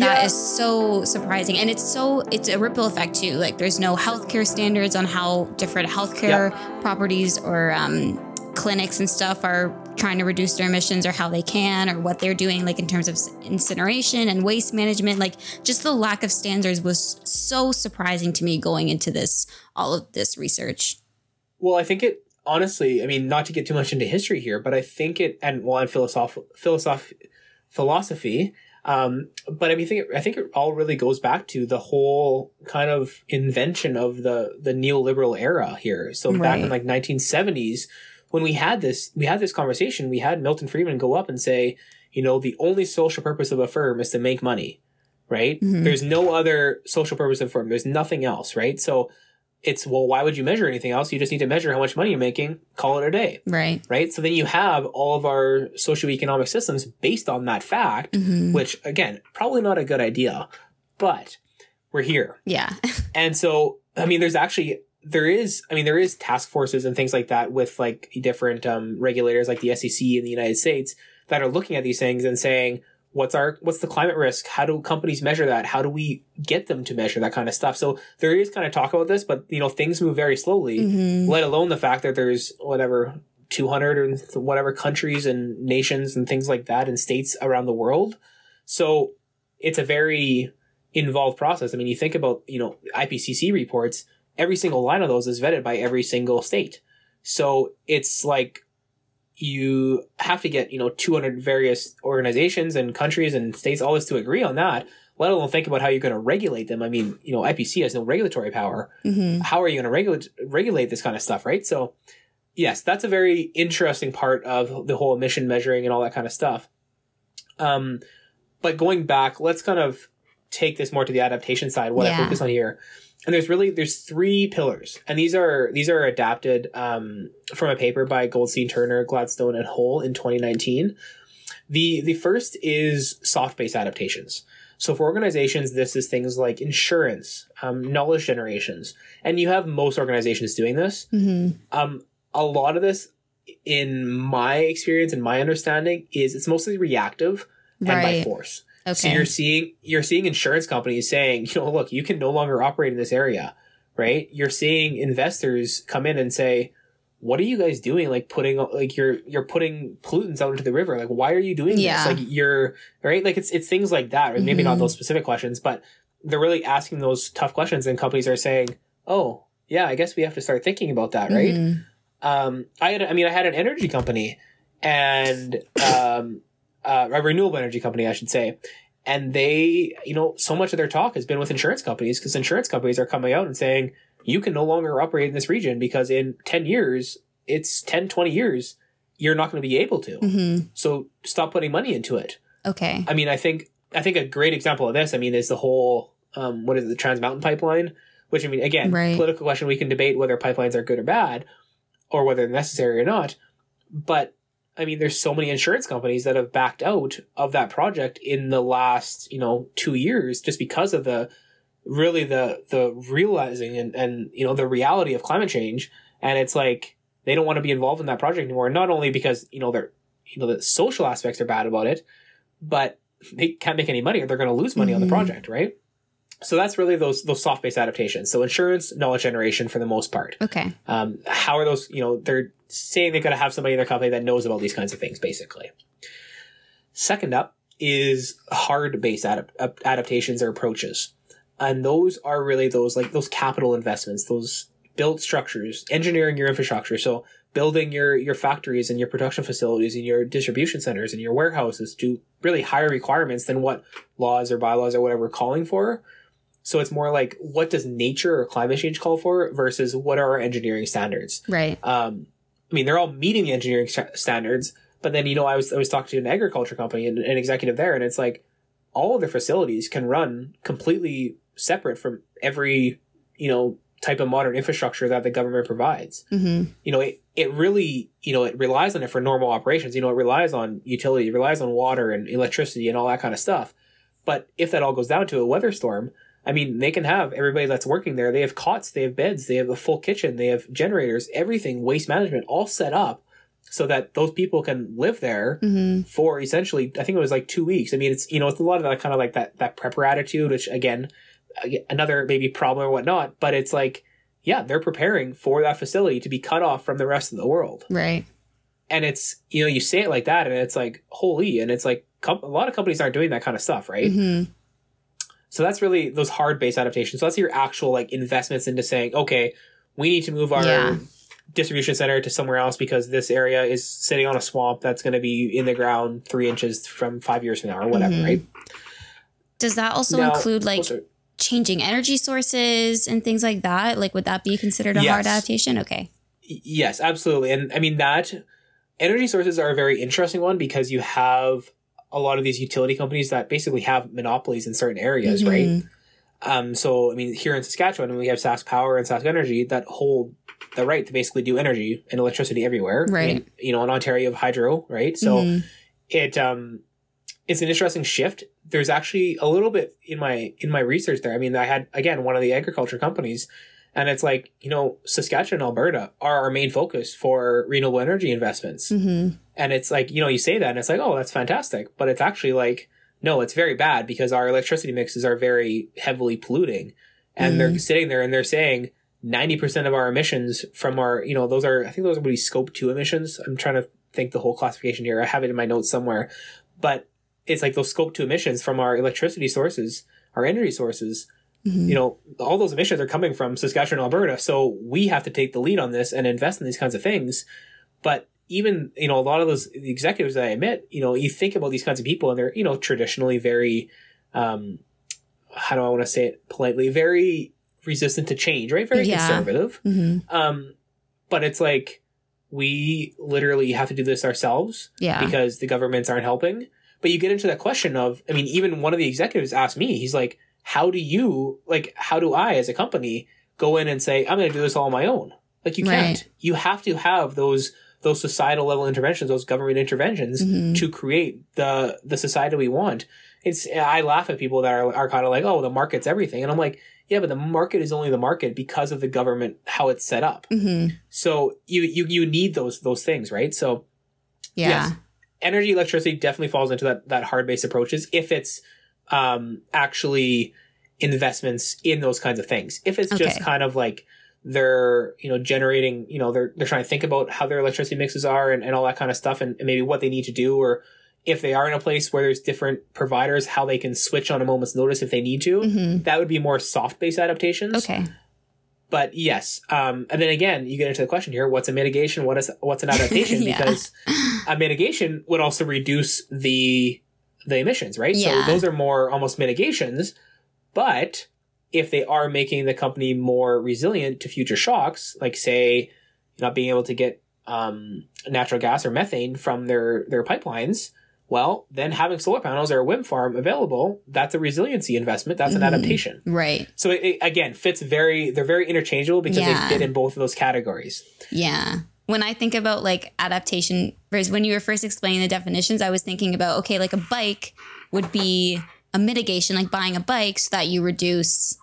That Yeah. is so surprising. And it's so, it's a ripple effect too. Like there's no healthcare standards on how different healthcare properties or um, clinics and stuff are trying to reduce their emissions or how they can or what they're doing, like in terms of incineration and waste management. Like just the lack of standards was so surprising to me going into this, all of this research. Well, I think it honestly, I mean, not to get too much into history here, but I think it and well, and philosoph philosoph philosophy. Um, but I mean, I think it, I think it all really goes back to the whole kind of invention of the the neoliberal era here. So back in Right. like 1970s, when we had this, we had this conversation. We had Milton Friedman go up and say, you know, the only social purpose of a firm is to make money, right? Mhm. There's no other social purpose of a firm. There's nothing else, right? So it's well, why would you measure anything else? You just need to measure how much money you're making, call it a day, Right. right? So then you have all of our socioeconomic systems based on that fact, Mhm. which again, probably not a good idea, but we're here. Yeah. And so, I mean, there's actually, there is, I mean, there is task forces and things like that with like different um, regulators like the SEC in the United States that are looking at these things and saying, what's our, what's the climate risk? How do companies measure that? How do we get them to measure that kind of stuff? So there is kind of talk about this, but you know, things move very slowly, Mhm. let alone the fact that there's whatever 200 or whatever countries and nations and things like that and states around the world. So it's a very involved process. I mean, you think about, you know, IPCC reports, every single line of those is vetted by every single state. So it's like you have to get, you know, 200 various organizations and countries and states, all this to agree on that, let alone think about how you're going to regulate them. I mean, you know, IPCC has no regulatory power Mhm. how are you going to regulate regulate this kind of stuff, right? So, yes, that's a very interesting part of the whole emission measuring and all that kind of stuff. Um, but going back, let's kind of take this more to the adaptation side. What I focus on here, and there's really there's three pillars, and these are these are adapted um, from a paper by Goldstein, Turner, Gladstone, and Hole in 2019. The the first is soft based adaptations. So for organizations, this is things like insurance, um, knowledge generations, and you have most organizations doing this. Mhm. Um, a lot of this, in my experience and my understanding, is it's mostly reactive and by force. Okay. So you're seeing you're seeing insurance companies saying, you know, look, you can no longer operate in this area, right? You're seeing investors come in and say, what are you guys doing? Like putting like you're you're putting pollutants out into the river. Like why are you doing Yeah. this? Like you're right. Like it's it's things like that. Right? Maybe not Mhm. those specific questions, but they're really asking those tough questions, and companies are saying, oh yeah, I guess we have to start thinking about that, right? Mhm. um, I had, I mean, I had an energy company and, um, uh, a renewable energy company, I should say. And they, you know, so much of their talk has been with insurance companies because insurance companies are coming out and saying, you can no longer operate in this region because in 10 years, it's 10, 20 years, you're not going to be able to. Mhm. So stop putting money into it. Okay. I mean, I think I think a great example of this, I mean, is the whole um, what is it, the Trans Mountain Pipeline, which I mean, again, Right. political question. We can debate whether pipelines are good or bad, or whether they're necessary or not. But I mean, there's so many insurance companies that have backed out of that project in the last, you know, two years just because of the really the the realizing and and you know the reality of climate change. And it's like they don't want to be involved in that project anymore. Not only because you know they're you know the social aspects are bad about it, but they can't make any money or they're going to lose money on the Mhm. project, right? So that's really those those soft based adaptations. So insurance, knowledge generation for the most part. Okay. Um, how are those? You know, they're saying they're going to have somebody in their company that knows about these kinds of things, basically. Second up is hard based adap- adaptations or approaches, and those are really those like those capital investments, those built structures, engineering your infrastructure. So building your your factories and your production facilities and your distribution centers and your warehouses to really higher requirements than what laws or bylaws or whatever are calling for. So it's more like what does nature or climate change call for versus what are our engineering standards. Right. Um, I mean, they're all meeting the engineering st- standards, but then you know, I was I was talking to an agriculture company and an executive there, and it's like all of their facilities can run completely separate from every you know type of modern infrastructure that the government provides. hmm You know, it it really you know it relies on it for normal operations. You know, it relies on utility, it relies on water and electricity and all that kind of stuff. But if that all goes down to a weather storm, I mean, they can have everybody that's working there. They have cots, they have beds, they have a full kitchen, they have generators, everything, waste management, all set up so that those people can live there hmm for essentially I think it was like two weeks. I mean, it's you know it's a lot of that kind of like that that prepper attitude, which again, another maybe problem or whatnot. But it's like, yeah, they're preparing for that facility to be cut off from the rest of the world, Right. and it's you know you say it like that, and it's like holy, and it's like com- a lot of companies aren't doing that kind of stuff, right? hmm So that's really those hard base adaptations. So that's your actual like investments into saying, okay, we need to move our Yeah. distribution center to somewhere else because this area is sitting on a swamp that's going to be in the ground three inches from five years from now or whatever, Mhm. right? Does that also Now- include like changing energy sources and things like that? Like, would that be considered a hard adaptation? Okay. Yes, absolutely. And I mean, that energy sources are a very interesting one because you have a lot of these utility companies that basically have monopolies in certain areas, right? Mhm. Um, so I mean, here in Saskatchewan, we have Sask Power and Sask Energy that hold the right to basically do energy and electricity everywhere. Right. you know, in Ontario, have hydro, right? So Mhm. it um, it's an interesting shift. There's actually a little bit in my in my research there. I mean, I had again one of the agriculture companies, and it's like you know, Saskatchewan, and Alberta are our main focus for renewable energy investments. Mhm. And it's like, you know, you say that and it's like, oh, that's fantastic. But it's actually like, no, it's very bad because our electricity mixes are very heavily polluting. And they're sitting there and they're saying 90% of our emissions from our, you know, those are, I think those would be scope two emissions. I'm trying to think the whole classification here. I have it in my notes somewhere. But it's like those scope two emissions from our electricity sources, our energy sources, Mhm. you know, all those emissions are coming from Saskatchewan, Alberta. So we have to take the lead on this and invest in these kinds of things. But even, you know, a lot of those executives that I met, you know, you think about these kinds of people and they're, you know, traditionally very, um, how do I want to say it politely, very resistant to change, right? Very Yeah. conservative. Mhm. Um, but it's like, we literally have to do this ourselves Yeah. because the governments aren't helping. But you get into that question of, I mean, even one of the executives asked me, he's like, how do you, like, how do I as a company go in and say, I'm going to do this all on my own? Like, you can't. You have to have those, those societal level interventions, those government interventions Mhm. to create the, the society we want. It's, I laugh at people that are, are kind of like, oh, the market's everything. And I'm like, yeah, but the market is only the market because of the government, how it's set up. Mhm. So you, you, you need those, those things, right? So, Yeah. Yes. energy electricity definitely falls into that that hard based approaches if it's um actually investments in those kinds of things if it's just kind of like they're you know generating you know they're they're trying to think about how their electricity mixes are and, and all that kind of stuff and, and maybe what they need to do or if they are in a place where there's different providers how they can switch on a moment's notice if they need to Mhm. that would be more soft based adaptations Okay. but yes um and then again you get into the question here what's a mitigation what is what's an adaptation Yeah. because a mitigation would also reduce the the emissions right Yeah. so those are more almost mitigations but if they are making the company more resilient to future shocks like say not being able to get um, natural gas or methane from their their pipelines well then having solar panels or a wind farm available that's a resiliency investment that's an Mhm. adaptation Right. so it, it, again fits very they're very interchangeable because Yeah. they fit in both of those categories Yeah. When I think about like adaptation, versus when you were first explaining the definitions, I was thinking about okay, like a bike would be a mitigation, like buying a bike so that you reduce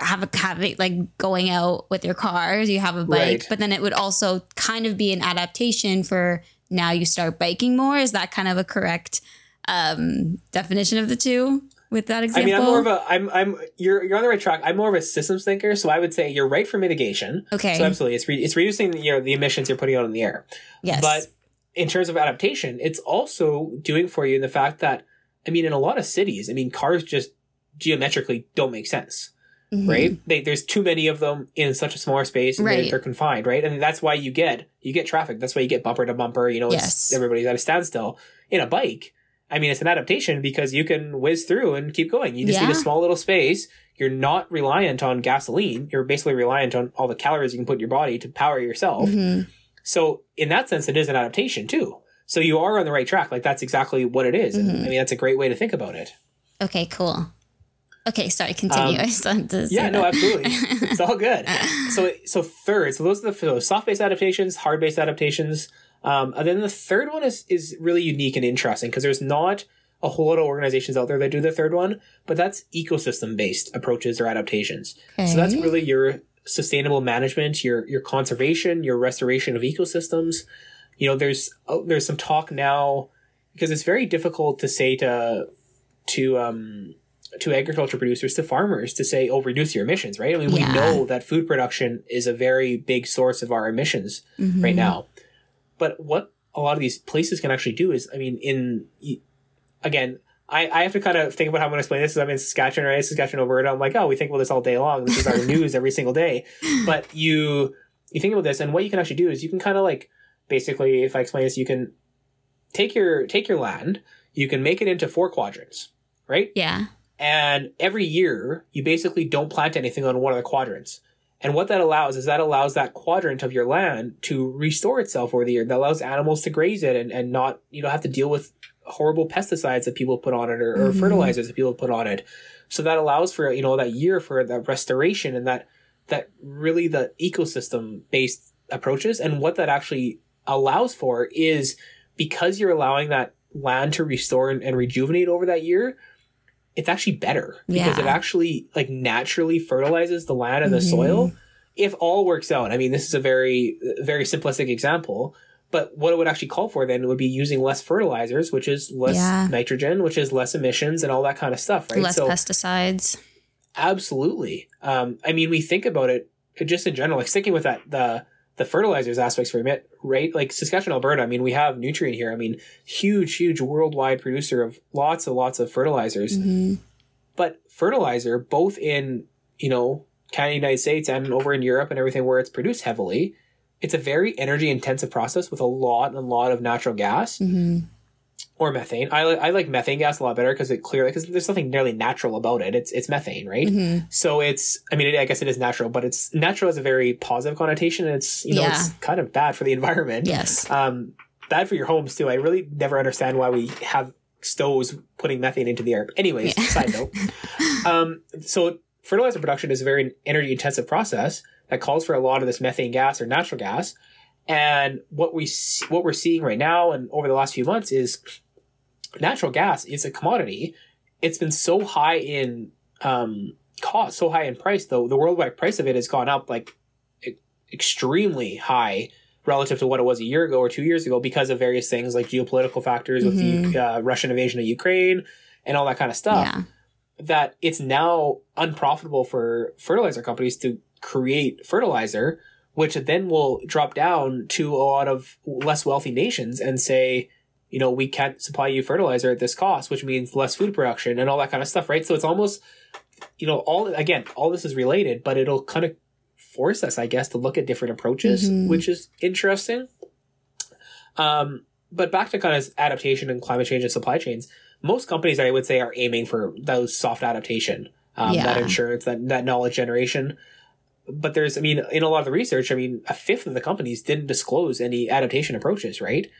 have a have it like going out with your cars, you have a bike, Right. but then it would also kind of be an adaptation for now you start biking more. Is that kind of a correct um, definition of the two with that example, I mean, I'm more of a, I'm, I'm, you're, you're on the right track. I'm more of a systems thinker, so I would say you're right for mitigation. okay. So absolutely, it's re- it's reducing you know the emissions you're putting out in the air. yes. But in terms of adaptation, it's also doing for you the fact that, I mean, in a lot of cities, I mean, cars just geometrically don't make sense, Mhm. right? They, there's too many of them in such a smaller space, and Right. they're, they're confined, right? And that's why you get you get traffic. That's why you get bumper to bumper. You know, Yes. it's, everybody's at a standstill. In a bike, I mean, it's an adaptation because you can whiz through and keep going. You just need a small little space. You're not reliant on gasoline. You're basically reliant on all the calories you can put in your body to power yourself. Mhm. So in that sense, it is an adaptation too. So you are on the right track. Like that's exactly what it is. And, Mhm. I mean, that's a great way to think about it. Okay, cool. Okay, sorry, continue. Um, I just wanted to say Yeah, no, that. absolutely. it's all good. So, so third, so those are the so soft-based adaptations, hard-based adaptations. Um, and then the third one is, is really unique and interesting because there's not a whole lot of organizations out there that do the third one, but that's ecosystem-based approaches or adaptations. So that's really your sustainable management, your, your conservation, your restoration of ecosystems, you know, there's oh, there's some talk now because it's very difficult to say to to um to agriculture producers to farmers to say oh reduce your emissions right i mean Yeah. we know that food production is a very big source of our emissions Mhm. right now but what a lot of these places can actually do is i mean in again I, I have to kind of think about how I'm going to explain this. I'm in Saskatchewan, right? Saskatchewan, Alberta. I'm like, oh, we think about this all day long. This is our news every single day. But you, you think about this, and what you can actually do is you can kind of like, basically, if I explain this, you can take your take your land, you can make it into four quadrants, right? Yeah. And every year, you basically don't plant anything on one of the quadrants. And what that allows is that allows that quadrant of your land to restore itself over the year. That allows animals to graze it and, and not, you know, have to deal with horrible pesticides that people put on it or, or Mhm. fertilizers that people put on it. So that allows for, you know, that year for that restoration and that, that really the ecosystem based approaches. And what that actually allows for is because you're allowing that land to restore and, and rejuvenate over that year, it's actually better because Yeah. it actually like naturally fertilizes the land and the Mhm. soil. If all works out, I mean, this is a very, very simplistic example, but what it would actually call for then would be using less fertilizers, which is less Yeah. nitrogen, which is less emissions and all that kind of stuff, right? Less pesticides. Absolutely. Um, I mean, we think about it just in general, like sticking with that the the fertilizers aspects for minute, right? Like Saskatchewan, Alberta. I mean, we have Nutrien here. I mean, huge, huge worldwide producer of lots and lots of fertilizers. hmm But fertilizer, both in you know Canada, United States, and over in Europe and everything where it's produced heavily, it's a very energy intensive process with a lot and a lot of natural gas hmm or methane. I like I like methane gas a lot better because it clearly because there's nothing nearly natural about it. It's it's methane, right? hmm So it's, I mean, it, I guess it is natural, but it's natural has a very positive connotation. And it's, you know, Yeah. it's kind of bad for the environment. Yes. Um, bad for your homes too. I really never understand why we have stoves putting methane into the air. But anyways, Yeah. side note. Um, so fertilizer production is a very energy intensive process that calls for a lot of this methane gas or natural gas. And what we see, what we're seeing right now and over the last few months is natural gas is a commodity. It's been so high in um, cost, so high in price, though the worldwide price of it has gone up like e- extremely high relative to what it was a year ago or two years ago because of various things like geopolitical factors with the uh, Russian invasion of Ukraine and all that kind of stuff Yeah. that it's now unprofitable for fertilizer companies to create fertilizer, which then will drop down to a lot of less wealthy nations and say, you know, we can't supply you fertilizer at this cost, which means less food production and all that kind of stuff, right? So it's almost, you know, all again, all this is related, but it'll kind of force us, I guess, to look at different approaches, Mhm. which is interesting. Um, but back to kind of adaptation and climate change and supply chains, most companies I would say are aiming for those soft adaptation, um, that insurance, that that knowledge generation. But there's, I mean, in a lot of the research, I mean, a fifth of the companies didn't disclose any adaptation approaches, right?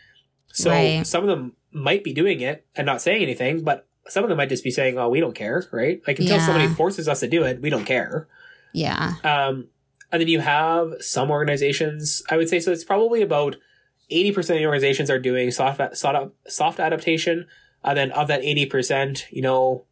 So Right. some of them might be doing it and not saying anything, but some of them might just be saying, "Oh, we don't care," right? Like until somebody forces us to do it, we don't care. Yeah. Um, and then you have some organizations, I would say, so it's probably about 80% of the organizations are doing soft, soft, soft adaptation. And then of that 80%, you know,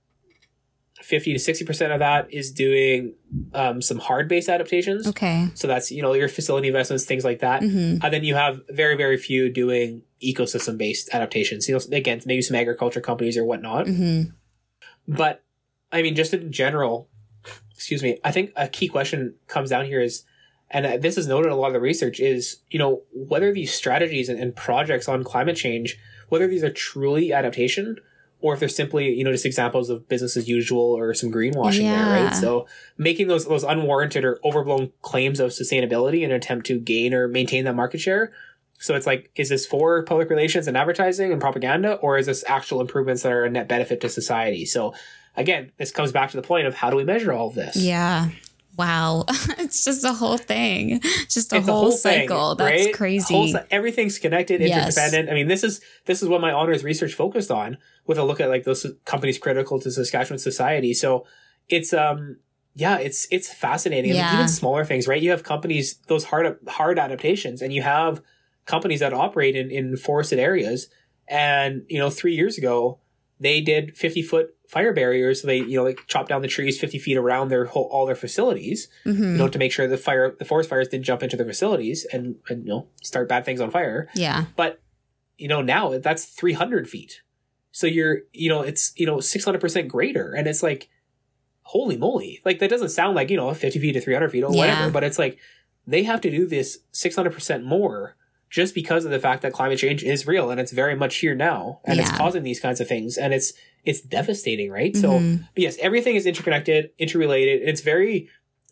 50 to 60% of that is doing um, some hard based adaptations. Okay. So that's, you know, your facility investments, things like that. hmm And then you have very, very few doing ecosystem based adaptations. You know, again, maybe some agriculture companies or whatnot. hmm But I mean, just in general, excuse me, I think a key question comes down here is, and this is noted in a lot of the research, is, you know, whether these strategies and, and projects on climate change, whether these are truly adaptation or if they're simply, you know, just examples of business as usual or some greenwashing there, right? So making those, those unwarranted or overblown claims of sustainability in an attempt to gain or maintain that market share. So it's like, is this for public relations and advertising and propaganda, or is this actual improvements that are a net benefit to society? So again, this comes back to the point of how do we measure all of this? Yeah. Wow. it's just a whole thing. Just a It's a whole, whole thing, cycle. That's right? crazy. Whole everything's connected, Yes. interdependent. I mean, this is this is what my honors research focused on with a look at like those companies critical to Saskatchewan society. So it's um yeah, it's it's fascinating. And Yeah. even smaller things, right? You have companies those hard hard adaptations, and you have companies that operate in in forested areas. And you know, three years ago, they did 50 foot fire barriers. So they, you know, like chop down the trees 50 feet around their whole, all their facilities, Mhm. you know, to make sure the fire, the forest fires didn't jump into their facilities and, and, you know, start bad things on fire. yeah. But, you know, now that's 300 feet. So you're, you know, it's, you know, 600% greater. And it's like, holy moly. Like that doesn't sound like, you know, 50 feet to 300 feet or Yeah. whatever, but it's like they have to do this 600% more just because of the fact that climate change is real and it's very much here now and it's causing these kinds of things and it's, it's devastating, right? So Mhm. but yes, everything is interconnected, interrelated. and It's very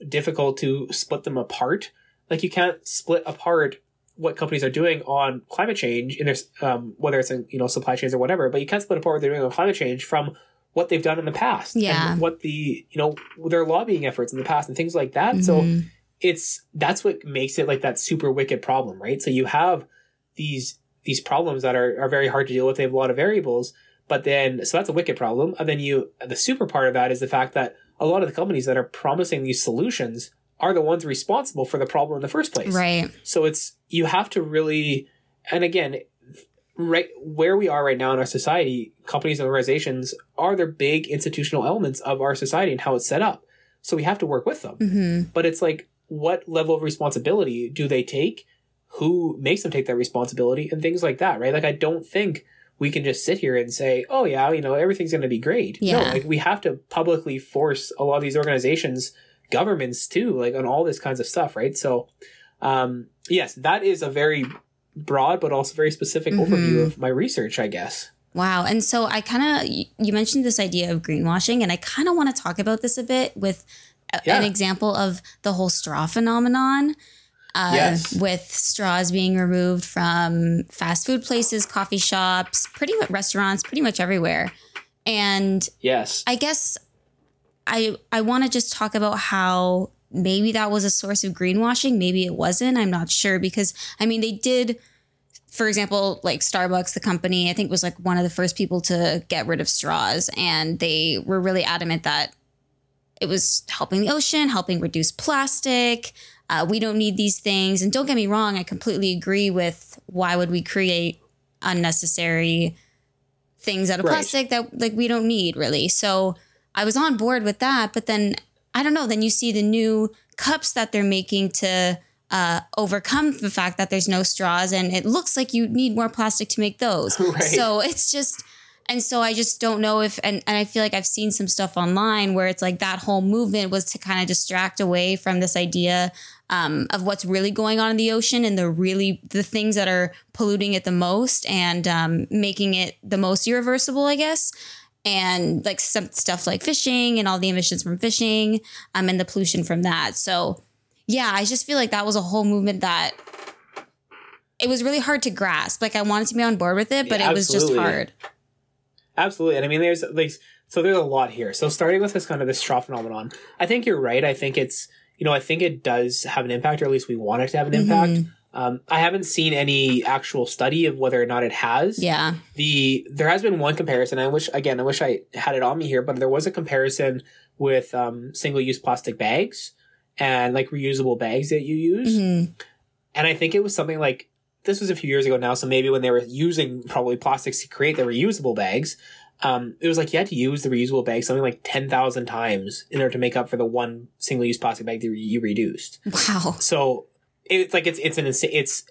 difficult to split them apart. Like you can't split apart what companies are doing on climate change in their um, whether it's in you know supply chains or whatever, but you can't split apart what they're doing on climate change from what they've done in the past. Yeah. And what the you know their lobbying efforts in the past and things like that. So Mhm. It's that's what makes it like that super wicked problem, right? So you have these these problems that are, are very hard to deal with. They have a lot of variables, but then so that's a wicked problem. And then you the super part of that is the fact that a lot of the companies that are promising these solutions are the ones responsible for the problem in the first place. right. So it's you have to really and again right where we are right now in our society, companies and organizations are the big institutional elements of our society and how it's set up. So we have to work with them hmm but it's like what level of responsibility do they take who makes them take that responsibility and things like that right like i don't think we can just sit here and say oh yeah you know everything's going to be great no Yeah. like we have to publicly force a lot of these organizations governments too like on all this kinds of stuff right so um yes that is a very broad but also very specific Mhm. overview of my research i guess Wow. And so I kind of, you mentioned this idea of greenwashing, and I kind of want to talk about this a bit with Yeah. an example of the whole straw phenomenon. Uh, Yes. With straws being removed from fast food places, coffee shops, pretty much restaurants, pretty much everywhere. And yes I guess I I want to just talk about how maybe that was a source of greenwashing, maybe it wasn't. I'm not sure because I mean they did for example, like Starbucks, the company, I think was like one of the first people to get rid of straws and they were really adamant that it was helping the ocean, helping reduce plastic. Uh, we don't need these things. And don't get me wrong, I completely agree with why would we create unnecessary things out of Right. plastic that like we don't need really. So I was on board with that, but then I don't know, then you see the new cups that they're making to uh, overcome the fact that there's no straws and it looks like you need more plastic to make those. Right. So it's just and so I just don't know if and, and I feel like I've seen some stuff online where it's like that whole movement was to kind of distract away from this idea um, of what's really going on in the ocean and the really the things that are polluting it the most and um, making it the most irreversible, I guess. And like some stuff like fishing and all the emissions from fishing um, and the pollution from that. So yeah, I just feel like that was a whole movement that it was really hard to grasp. Like I wanted to be on board with it, but Yeah, it was just hard. Absolutely. And I mean, there's like, so there's a lot here. So starting with this kind of this straw phenomenon, I think you're right. I think it's, you know, I think it does have an impact, or at least we want it to have an impact. Mhm. Um, I haven't seen any actual study of whether or not it has. Yeah. The there has been one comparison. I wish again, I wish I had it on me here, but there was a comparison with um, single use plastic bags and like reusable bags that you use. Mhm. And I think it was something like this was a few years ago now. So maybe when they were using probably plastics to create the reusable bags, um, it was like you had to use the reusable bag something like 10,000 times in order to make up for the one single use plastic bag that you reduced. Wow. So it's like it's, it's an it's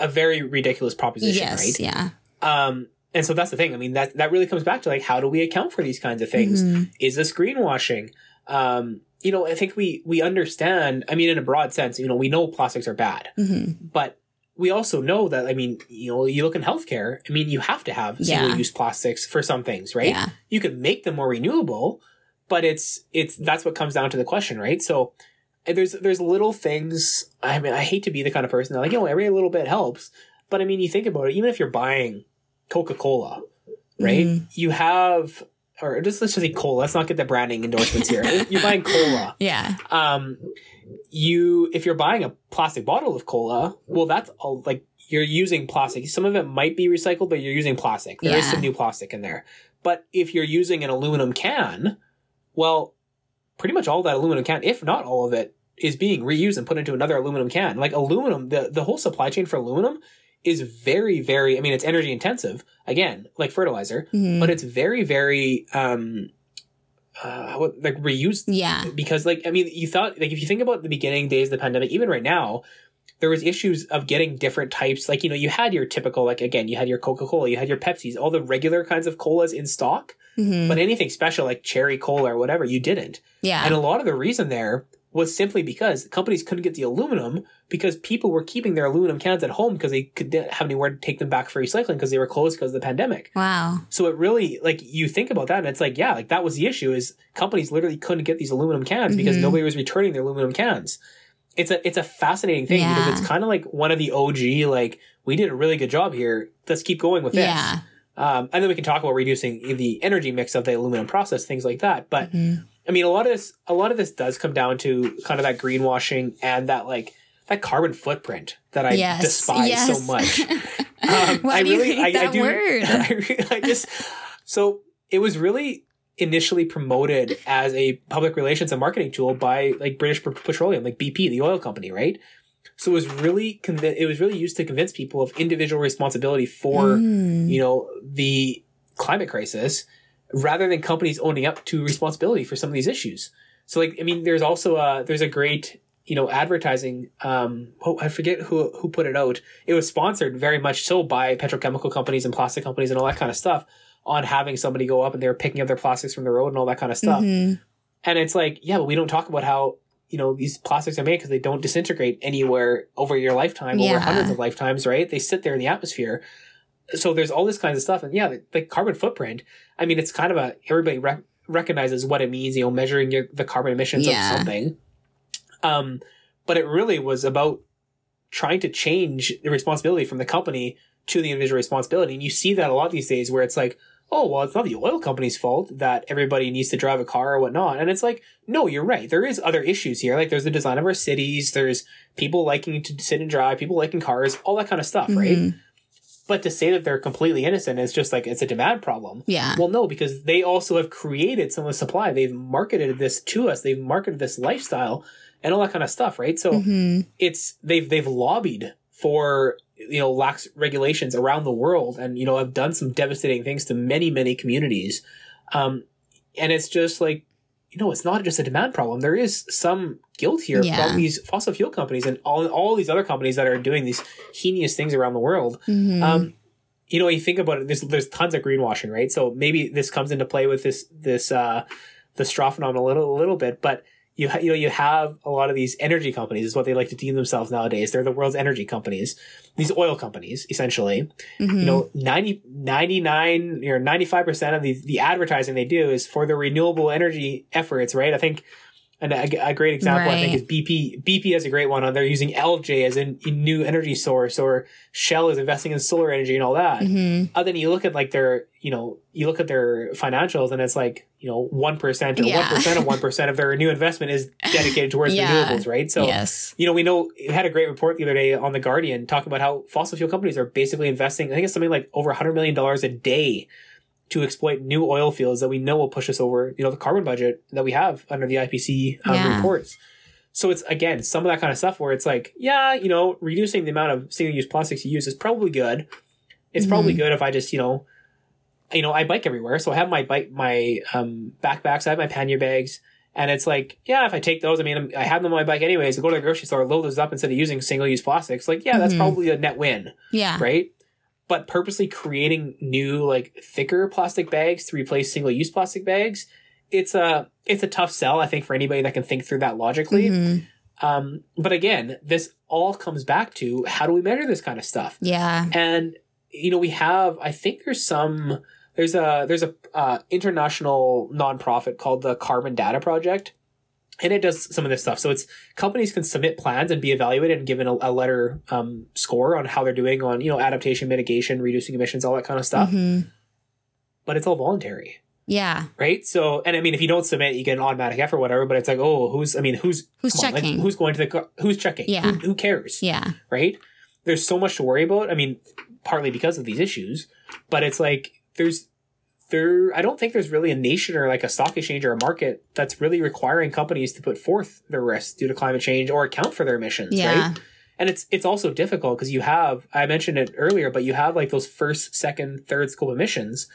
a very ridiculous proposition, yes. right? Yeah. Um, and so that's the thing. I mean, that, that really comes back to like, how do we account for these kinds of things? Mhm. Is this greenwashing? Um, you know, I think we, we understand, I mean, in a broad sense, you know, we know plastics are bad, Mhm. but we also know that, I mean, you know, you look in healthcare, I mean, you have to have Yeah. single use plastics for some things, right? Yeah. You can make them more renewable, but it's, it's, that's what comes down to the question, right? So uh, there's, there's little things, I mean, I hate to be the kind of person that like, you know, every little bit helps, but I mean, you think about it, even if you're buying Coca-Cola, right? Mhm. You have, or just let's just say cola. Let's not get the branding endorsements here. you're buying cola. Yeah. Um, you if you're buying a plastic bottle of cola, well, that's all like you're using plastic. Some of it might be recycled, but you're using plastic. There is Yeah. some new plastic in there. But if you're using an aluminum can, well, pretty much all that aluminum can, if not all of it, is being reused and put into another aluminum can. Like aluminum, the the whole supply chain for aluminum is very, very, I mean, it's energy intensive, again, like fertilizer, Mhm. but it's very, very, um, uh, like reused yeah. because like i mean you thought like if you think about the beginning days of the pandemic even right now there was issues of getting different types like you know you had your typical like again you had your coca-cola you had your pepsis all the regular kinds of colas in stock Mhm. but anything special like cherry cola or whatever you didn't yeah. and a lot of the reason there was simply because companies couldn't get the aluminum because people were keeping their aluminum cans at home because they could didn't have anywhere to take them back for recycling because they were closed because of the pandemic wow. so it really like you think about that and it's like yeah like that was the issue is companies literally couldn't get these aluminum cans because Mhm. nobody was returning their aluminum cans. It's a it's a fascinating thing Yeah. because it's kind of like one of the OG like we did a really good job here. Let's keep going with this. Yeah. Um, and then we can talk about reducing the energy mix of the aluminum process, things like that. But Mhm. I mean, a lot of this, a lot of this does come down to kind of that greenwashing and that like that carbon footprint that I yes. despise yes. so much. Um, Why I do you hate I- I that do- word? I, re- I just so it was really initially promoted as a public relations and marketing tool by like British Petroleum, like BP, the oil company, right? So it was really convi- it was really used to convince people of individual responsibility for Mm. you know the climate crisis rather than companies owning up to responsibility for some of these issues. So like I mean there's also a there's a great you know advertising um oh I forget who who put it out. It was sponsored very much so by petrochemical companies and plastic companies and all that kind of stuff on having somebody go up and they were picking up their plastics from the road and all that kind of stuff. Mhm. And it's like, yeah, but we don't talk about how, you know, these plastics are made because they don't disintegrate anywhere over your lifetime, over hundreds of lifetimes, right? They sit there in the atmosphere. So there's all this kinds of stuff. And yeah, the, the carbon footprint, I mean, it's kind of a, everybody rec- recognizes what it means, you know, measuring your, the carbon emissions Yeah. of something. Um, but it really was about trying to change the responsibility from the company to the individual responsibility. And you see that a lot these days where it's like, oh, well, it's not the oil company's fault that everybody needs to drive a car or whatnot. And it's like, no, you're right. There is other issues here. Like there's the design of our cities. There's people liking to sit and drive, people liking cars, all that kind of stuff, right? But to say that they're completely innocent is just like, it's a demand problem. Yeah. Well, no, because they also have created some of the supply. They've marketed this to us. They've marketed this lifestyle and all that kind of stuff, right? So Mhm. it's they've they've lobbied for you know lax regulations around the world and you know have done some devastating things to many many communities um and it's just like you know it's not just a demand problem there is some guilt here Yeah. from these fossil fuel companies and all all these other companies that are doing these heinous things around the world Mhm. um, you know, you think about it, there's, there's tons of greenwashing, right? So maybe this comes into play with this, this, uh, the straw phenomenon a little, a little bit, but you, ha- you know, you have a lot of these energy companies is what they like to deem themselves nowadays. They're the world's energy companies, these oil companies, essentially. Mhm. You know, 90, 99 or 95% of the, the advertising they do is for the renewable energy efforts, right? I think, and a, a great example, I think, is BP. BP has a great one on. They're using LJ as a new energy source, or Shell is investing in solar energy and all that. Mhm. Uh, then you look at like their, you know, you look at their financials, and it's like, you know, one percent or one Yeah. of one percent of their new investment is dedicated towards Yeah. renewables, right? So, yes. you know, we know we had a great report the other day on the Guardian talking about how fossil fuel companies are basically investing. I think it's something like over hundred million dollars a day to exploit new oil fields that we know will push us over, you know, the carbon budget that we have under the IPCC um, Yeah. reports. So it's again some of that kind of stuff where it's like, yeah, you know, reducing the amount of single-use plastics you use is probably good. It's probably Mhm. good if I just, you know, you know, I bike everywhere, so I have my bike, my um, backpacks, I have my pannier bags, and it's like, yeah, if I take those, I mean, I have them on my bike anyways. I go to the grocery store, load those up instead of using single-use plastics. Like, yeah, that's Mhm. probably a net win Yeah. right? But purposely creating new like thicker plastic bags to replace single use plastic bags, it's a it's a tough sell, I think, for anybody that can think through that logically. Mhm. Um, but again, this all comes back to how do we measure this kind of stuff? Yeah. And you know, we have I think there's some there's a there's a uh, international nonprofit called the Carbon Data Project. And it does some of this stuff. So it's companies can submit plans and be evaluated and given a, a letter um, score on how they're doing on, you know, adaptation, mitigation, reducing emissions, all that kind of stuff. Mhm. But it's all voluntary, Yeah. right? So, and I mean, if you don't submit, you get an automatic F or whatever. But it's like, oh, who's? I mean, who's Who's come on, like, checking? who's going to the? Who's checking? Yeah. Who, who cares? Yeah. right? There's so much to worry about. I mean, partly because of these issues, but it's like there's there. I don't think there's really a nation or like a stock exchange or a market that's really requiring companies to put forth their risks due to climate change or account for their emissions, Yeah. right? and it's it's also difficult because you have I mentioned it earlier, but you have like those first, second, third scope emissions,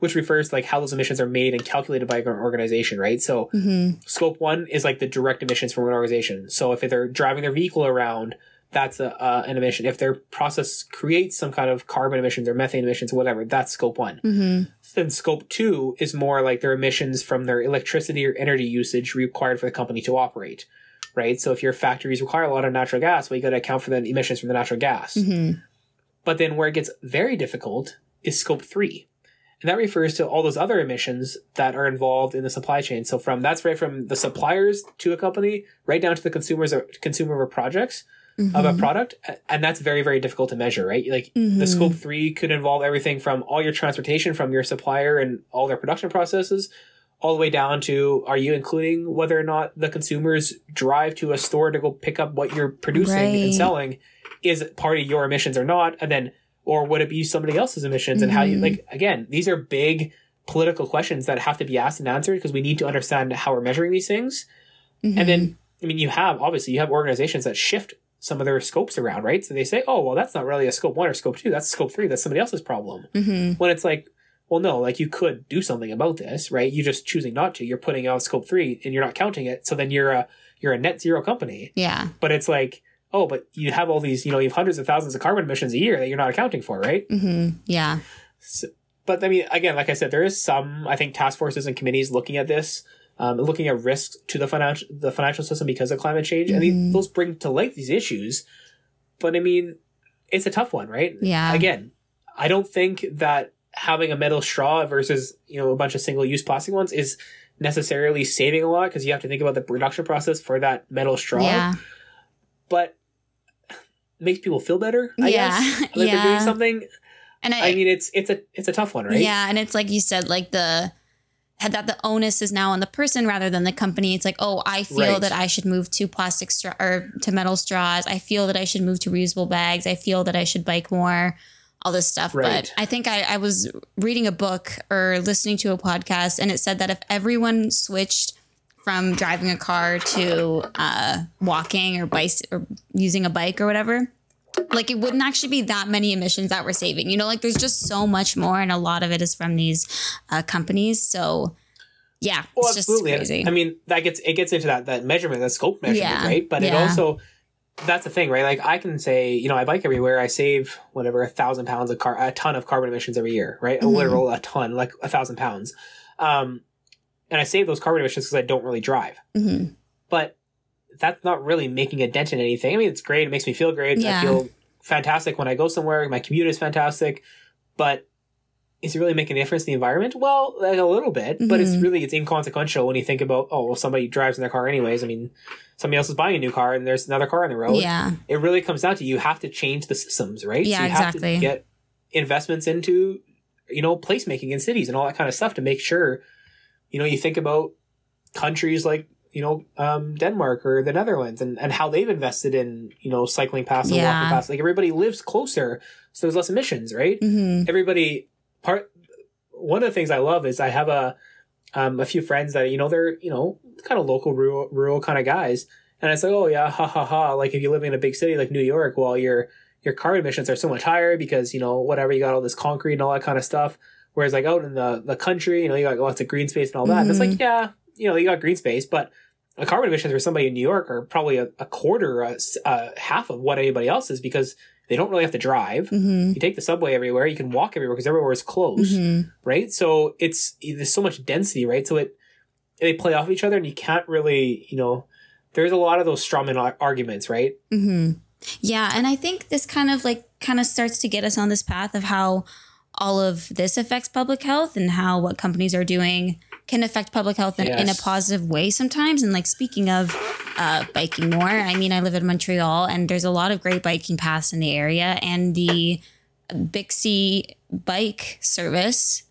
which refers to like how those emissions are made and calculated by an organization, right? So Mm-hmm. scope one is like the direct emissions from an organization. So if they're driving their vehicle around, that's a, uh, an emission. If their process creates some kind of carbon emissions or methane emissions, whatever, that's scope one. Mm-hmm. Then scope two is more like their emissions from their electricity or energy usage required for the company to operate, right? So if your factories require a lot of natural gas, well, you got to account for the emissions from the natural gas. Mm-hmm. But then where it gets very difficult is scope three. And that refers to all those other emissions that are involved in the supply chain. So from that's right from the suppliers to a company right down to the consumers or consumer of a projects of a product. And that's very, very difficult to measure, right? Like the Mhm. scope three could involve everything from all your transportation from your supplier and all their production processes all the way down to are you including whether or not the consumers drive to a store to go pick up what you're producing and selling is it part of your emissions or not and then or would it be somebody else's emissions and how you like again these are big political questions that have to be asked and answered because we need to understand how we're measuring these things Mm-hmm. and then i mean you have obviously you have organizations that shift some of their scopes around right? So they say oh well that's not really a scope one or scope two. That's scope three. That's somebody else's problem. Mm-hmm. when it's like well no like you could do something about this right? You're just choosing not to. You're putting out scope three and you're not counting it. So then you're a you're a net zero company. Yeah. but it's like oh but you have all these you know you have hundreds of thousands of carbon emissions a year that you're not accounting for right? Mm-hmm. Yeah. so, but i mean again like i said there is some i think task forces and committees looking at this um, looking at risks to the financial the financial system because of climate change and Mhm. these, those bring to light these issues but i mean it's a tough one right Yeah. again i don't think that having a metal straw versus you know a bunch of single use plastic ones is necessarily saving a lot because you have to think about the production process for that metal straw Yeah. but makes people feel better i Yeah. guess like they're doing something And I, i mean it's it's a it's a tough one right Yeah, and it's like you said, like the that the onus is now on the person rather than the company. It's like, oh, I feel Right. that I should move to plastic straw or to metal straws. I feel that I should move to reusable bags. I feel that I should bike more. All this stuff. Right. But I think I, I was reading a book or listening to a podcast, and it said that if everyone switched from driving a car to uh, walking or bike or using a bike or whatever, like it wouldn't actually be that many emissions that we're saving. You know, like there's just so much more, and a lot of it is from these uh, companies. So, yeah, Well, it's just absolutely. crazy. I mean, that gets it gets into that that measurement, that scope measurement, Yeah. right? But it also that's the thing, right? Like I can say, you know, I bike everywhere. I save whatever a thousand pounds of car, a ton of carbon emissions every year, right? A Mhm. literal a ton, like a thousand pounds. Um, and I save those carbon emissions because I don't really drive. Mhm. But that's not really making a dent in anything. I mean, it's great. It makes me feel great. Yeah. I feel fantastic when I go somewhere. My commute is fantastic, but is it really making a difference in the environment? Well, like a little bit, but it's Mhm. really it's inconsequential when you think about oh well somebody drives in their car anyways. I mean, somebody else is buying a new car and there's another car on the road. yeah, It really comes down to you have to change the systems, right? Yeah, you have exactly. to get investments into you know placemaking in cities and all that kind of stuff to make sure you know you think about countries like you know um, Denmark or the Netherlands and, and how they've invested in you know cycling paths and Yeah. walking paths. Like everybody lives closer, so there's less emissions, right? hmm everybody part one of the things I love is I have a um a few friends that you know they're you know kind of local rural rural kind of guys and it's like oh yeah ha ha ha like if you live in a big city like New York well your your carbon emissions are so much higher because you know whatever you got all this concrete and all that kind of stuff whereas like out in the the country you know you got lots of green space and all that and it's like yeah you know you got green space but carbon emissions for somebody in New York are probably a, a quarter a, uh, half of what anybody else is because they don't really have to drive. Hmm you take the subway everywhere you can walk everywhere because everywhere is close hmm right? So it's there's so much density right? So it they play off each other and you can't really you know there's a lot of those strawman arguments right? Hmm Yeah, and I think this kind of like kind of starts to get us on this path of how all of this affects public health and how what companies are doing can affect public health in, in a positive way sometimes. And like speaking of uh, biking more, I mean, I live in Montreal and there's a lot of great biking paths in the area, and the Bixi bike service.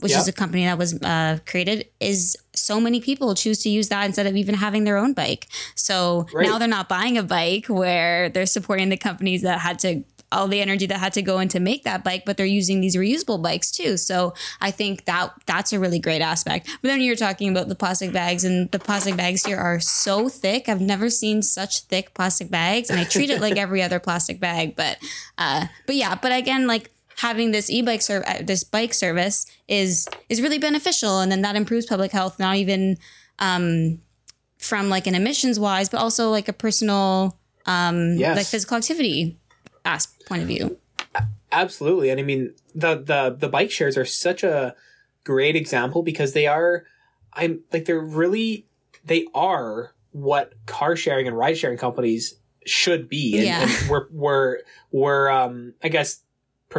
Which is a company that was uh, created, is so many people choose to use that instead of even having their own bike. So Right. now they're not buying a bike where they're supporting the companies that had to all the energy that had to go into make that bike, but they're using these reusable bikes too. So I think that that's a really great aspect. But then you're talking about the plastic bags, and the plastic bags here are so thick. I've never seen such thick plastic bags, and I treat it like every other plastic bag. But, uh, but yeah, but again, like having this e-bike serv- uh, this bike service is is really beneficial, and then that improves public health. Not even um, from like an emissions wise, but also like a personal um, Yes. like physical activity as point of view. Absolutely. And I mean the the the bike shares are such a great example because they are I'm like they're really they are what car sharing and ride sharing companies should be. And, Yeah. and we're we're we're um I guess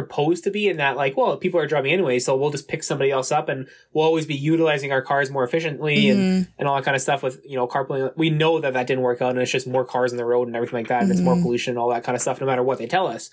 proposed to be in that like, well, people are driving anyway, so we'll just pick somebody else up and we'll always be utilizing our cars more efficiently and Mhm. and all that kind of stuff with you know carpooling. We know that that didn't work out, and it's just more cars on the road and everything like that, and it's more Mhm. pollution and all that kind of stuff. No matter what they tell us,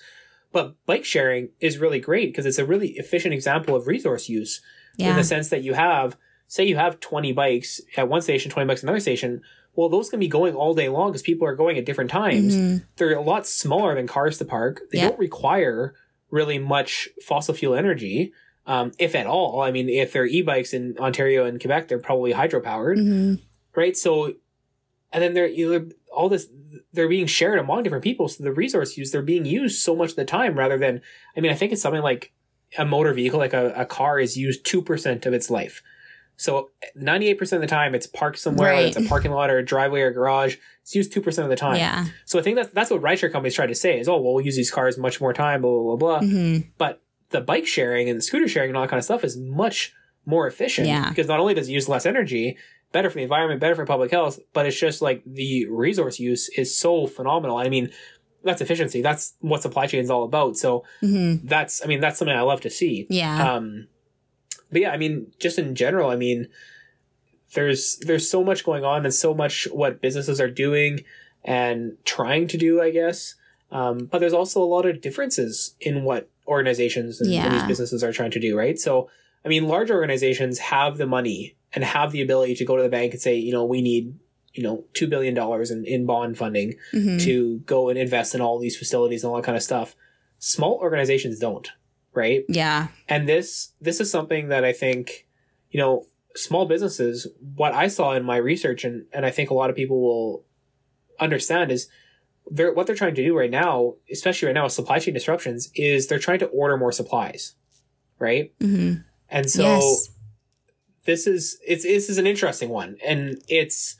but bike sharing is really great because it's a really efficient example of resource use in the sense that you have, say, you have twenty bikes at one station, twenty bikes at another station. Well, those can be going all day long because people are going at different times. Mhm. They're a lot smaller than cars to park. They Yeah. don't require really much fossil fuel energy. Um, if at all, I mean, if they're e-bikes in Ontario and Quebec, they're probably hydro-powered Mhm. right? So, and then they're you know, all this they're being shared among different people. So the resource use they're being used so much of the time rather than I mean I think it's something like a motor vehicle like a, a car is used two percent of its life. So ninety eight percent of the time it's parked somewhere, whether it's a parking lot or a driveway or a garage. It's used two percent of the time. Yeah. So I think that's that's what rideshare companies try to say is oh well we'll use these cars much more time blah blah blah blah. hmm But the bike sharing and the scooter sharing and all that kind of stuff is much more efficient Yeah. because not only does it use less energy, better for the environment, better for public health, but it's just like the resource use is so phenomenal. I mean, that's efficiency. That's what supply chain is all about. So hmm that's, I mean, that's something I love to see. Yeah. Um, but yeah, I mean, just in general, I mean, there's there's so much going on and so much what businesses are doing and trying to do, I guess. Um, but there's also a lot of differences in what organizations and, and these businesses are trying to do, right? So, I mean, large organizations have the money and have the ability to go to the bank and say, you know, we need, you know, two billion dollars in, in bond funding Mhm. to go and invest in all these facilities and all that kind of stuff. Small organizations don't, right? yeah. and this this is something that I think you know small businesses what I saw in my research and and I think a lot of people will understand is they're what they're trying to do right now especially right now with supply chain disruptions is they're trying to order more supplies right hmm and so yes. this is it's this is an interesting one and it's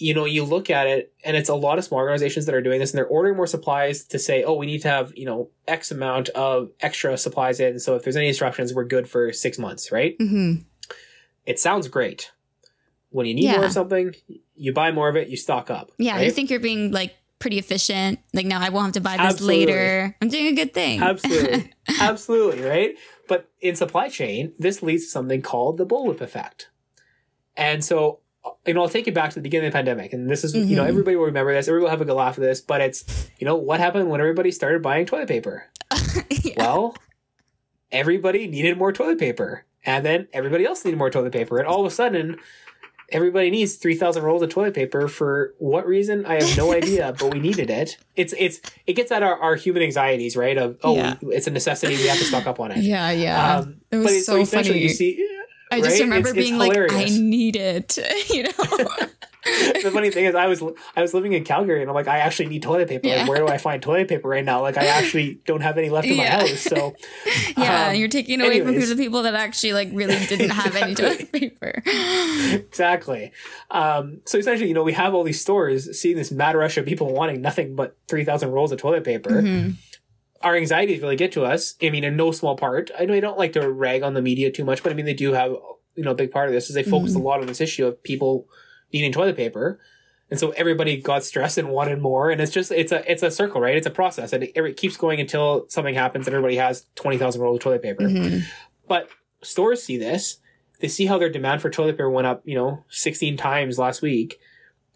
you know you look at it and it's a lot of small organizations that are doing this and they're ordering more supplies to say oh we need to have you know x amount of extra supplies in so if there's any disruptions we're good for six months right hmm it sounds great when you need Yeah. more of something you buy more of it you stock up Yeah. right? You think you're being like pretty efficient. Like, no, I won't have to buy this Absolutely. later. I'm doing a good thing. Absolutely. Absolutely, right? But in supply chain, this leads to something called the bullwhip effect. And so, you know, I'll take you back to the beginning of the pandemic. And this is, you know, Mhm. everybody will remember this. Everybody will have a good laugh at this. But it's, you know, what happened when everybody started buying toilet paper? Yeah. Well, everybody needed more toilet paper. And then everybody else needed more toilet paper. And all of a sudden, everybody needs 3,000 rolls of toilet paper for what reason? I have no idea, but we needed it. It's, it's, it gets at our, our human anxieties, right? Of, oh, Yeah. it's a necessity. We have to stock up on it. yeah. Yeah. Um, It was but it's, so funny. you see, I just right? remember It's- it's being like, I need it. You know? the funny thing is, I was I was living in Calgary, and I'm like, I actually need toilet paper. Yeah. Like, where do I find toilet paper right now? Like, I actually don't have any left in my house. So, yeah. um, you're taking away from anyways. the people that actually like really didn't have any toilet paper. exactly. Um, so essentially, you know, we have all these stores seeing this mad rush of people wanting nothing but three thousand rolls of toilet paper. Mhm. Our anxieties really get to us. I mean, in no small part. I know I don't like to rag on the media too much, but I mean, they do have you know a big part of this is they focus a lot on this issue of people needing toilet paper. And so everybody got stressed and wanted more, and it's just it's a it's a circle, right? It's a process, and it, it keeps going until something happens and everybody has twenty thousand rolls of toilet paper. Mhm. But stores see this. They see how their demand for toilet paper went up, you know, 16 times last week.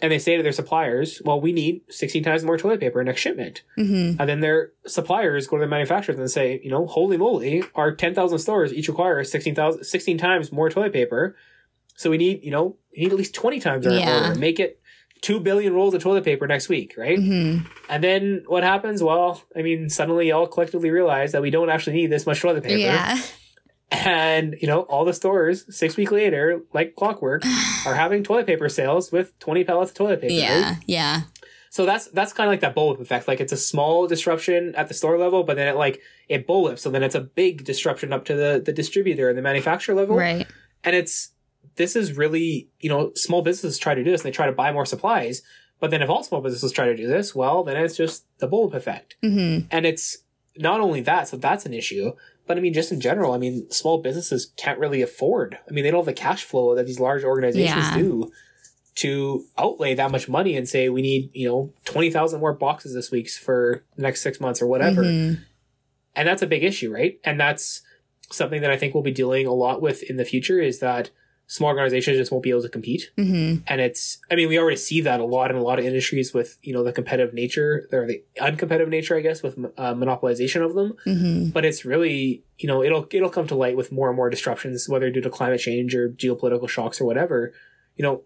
And they say to their suppliers, well, we need 16 times more toilet paper next shipment. Mhm. And then their suppliers go to the manufacturers and say, you know, holy moly, our 10,000 stores each require 16,000, 16 times more toilet paper. So we need, you know, we need at least 20 times our Yeah. order. Make it two billion rolls of toilet paper next week, right? Mm-hmm. And then what happens? Well, I mean, suddenly y'all collectively realize that we don't actually need this much toilet paper. Yeah. And, you know, all the stores six weeks later, like clockwork, are having toilet paper sales with 20 pallets of toilet paper. right? Yeah. Yeah. So that's that's kind of like that bullwhip effect. Like it's a small disruption at the store level, but then it like it bullwhips. So then it's a big disruption up to the the distributor and the manufacturer level. Right. And it's this is really you know small businesses try to do this and they try to buy more supplies. But then if all small businesses try to do this, well, then it's just the bullwhip effect. Mm-hmm. And it's not only that, so that's an issue. But I mean, just in general, I mean, small businesses can't really afford. I mean, they don't have the cash flow that these large organizations Yeah. do to outlay that much money and say we need, you know, twenty thousand more boxes this week for the next six months or whatever. Mhm. And that's a big issue, right? And that's something that I think we'll be dealing a lot with in the future is that small organizations just won't be able to compete. Mhm. And it's, I mean, we already see that a lot in a lot of industries with, you know, the competitive nature or the uncompetitive nature, I guess, with uh, monopolization of them Mhm. but it's really you know it'll it'll come to light with more and more disruptions whether due to climate change or geopolitical shocks or whatever you know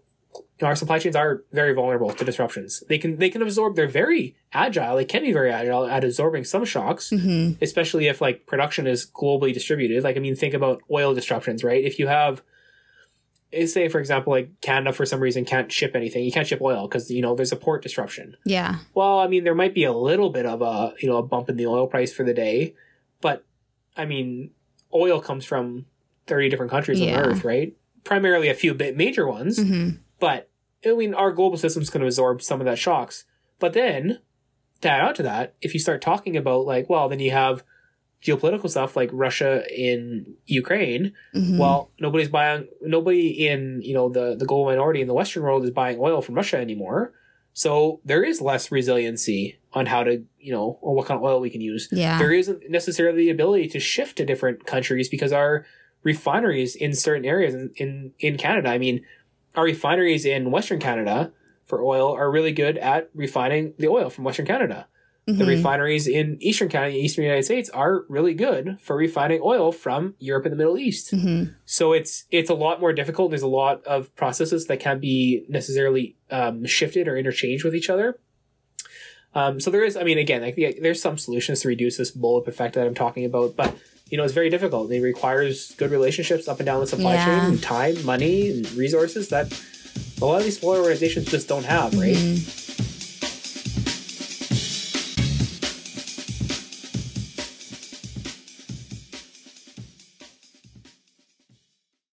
our supply chains are very vulnerable to disruptions they can they can absorb they're very agile they can be very agile at absorbing some shocks Mhm. especially if like production is globally distributed like i mean think about oil disruptions right if you have eh, say for example like canada for some reason can't ship anything you can't ship oil because you know there's a port disruption Yeah. well, I mean, there might be a little bit of a you know a bump in the oil price for the day, but I mean, oil comes from thirty different countries Yeah. on Earth, right? Primarily a few bit major ones, Mhm. but I mean, our global system's going to absorb some of that shocks. But then, to add on to that, if you start talking about like, well, then you have geopolitical stuff like Russia in Ukraine. Mhm. Well, nobody's buying. Nobody in you know the the global minority in the Western world is buying oil from Russia anymore. So there is less resiliency on how to you know or what kind of oil we can use. Yeah. There isn't necessarily the ability to shift to different countries because our refineries in certain areas in in, in Canada. I mean, our refineries in Western Canada for oil are really good at refining the oil from Western Canada the Mhm. refineries in Eastern Canada, Eastern United States are really good for refining oil from Europe and the Middle East. Mhm. So it's it's a lot more difficult. There's a lot of processes that can't be necessarily um, shifted or interchanged with each other. Um, so there is, I mean, again, like, yeah, there's some solutions to reduce this bullwhip effect that I'm talking about, but you know, it's very difficult. It requires good relationships up and down the supply Yeah. chain, and time, money, and resources that a lot of these smaller organizations just don't have, right? Mhm.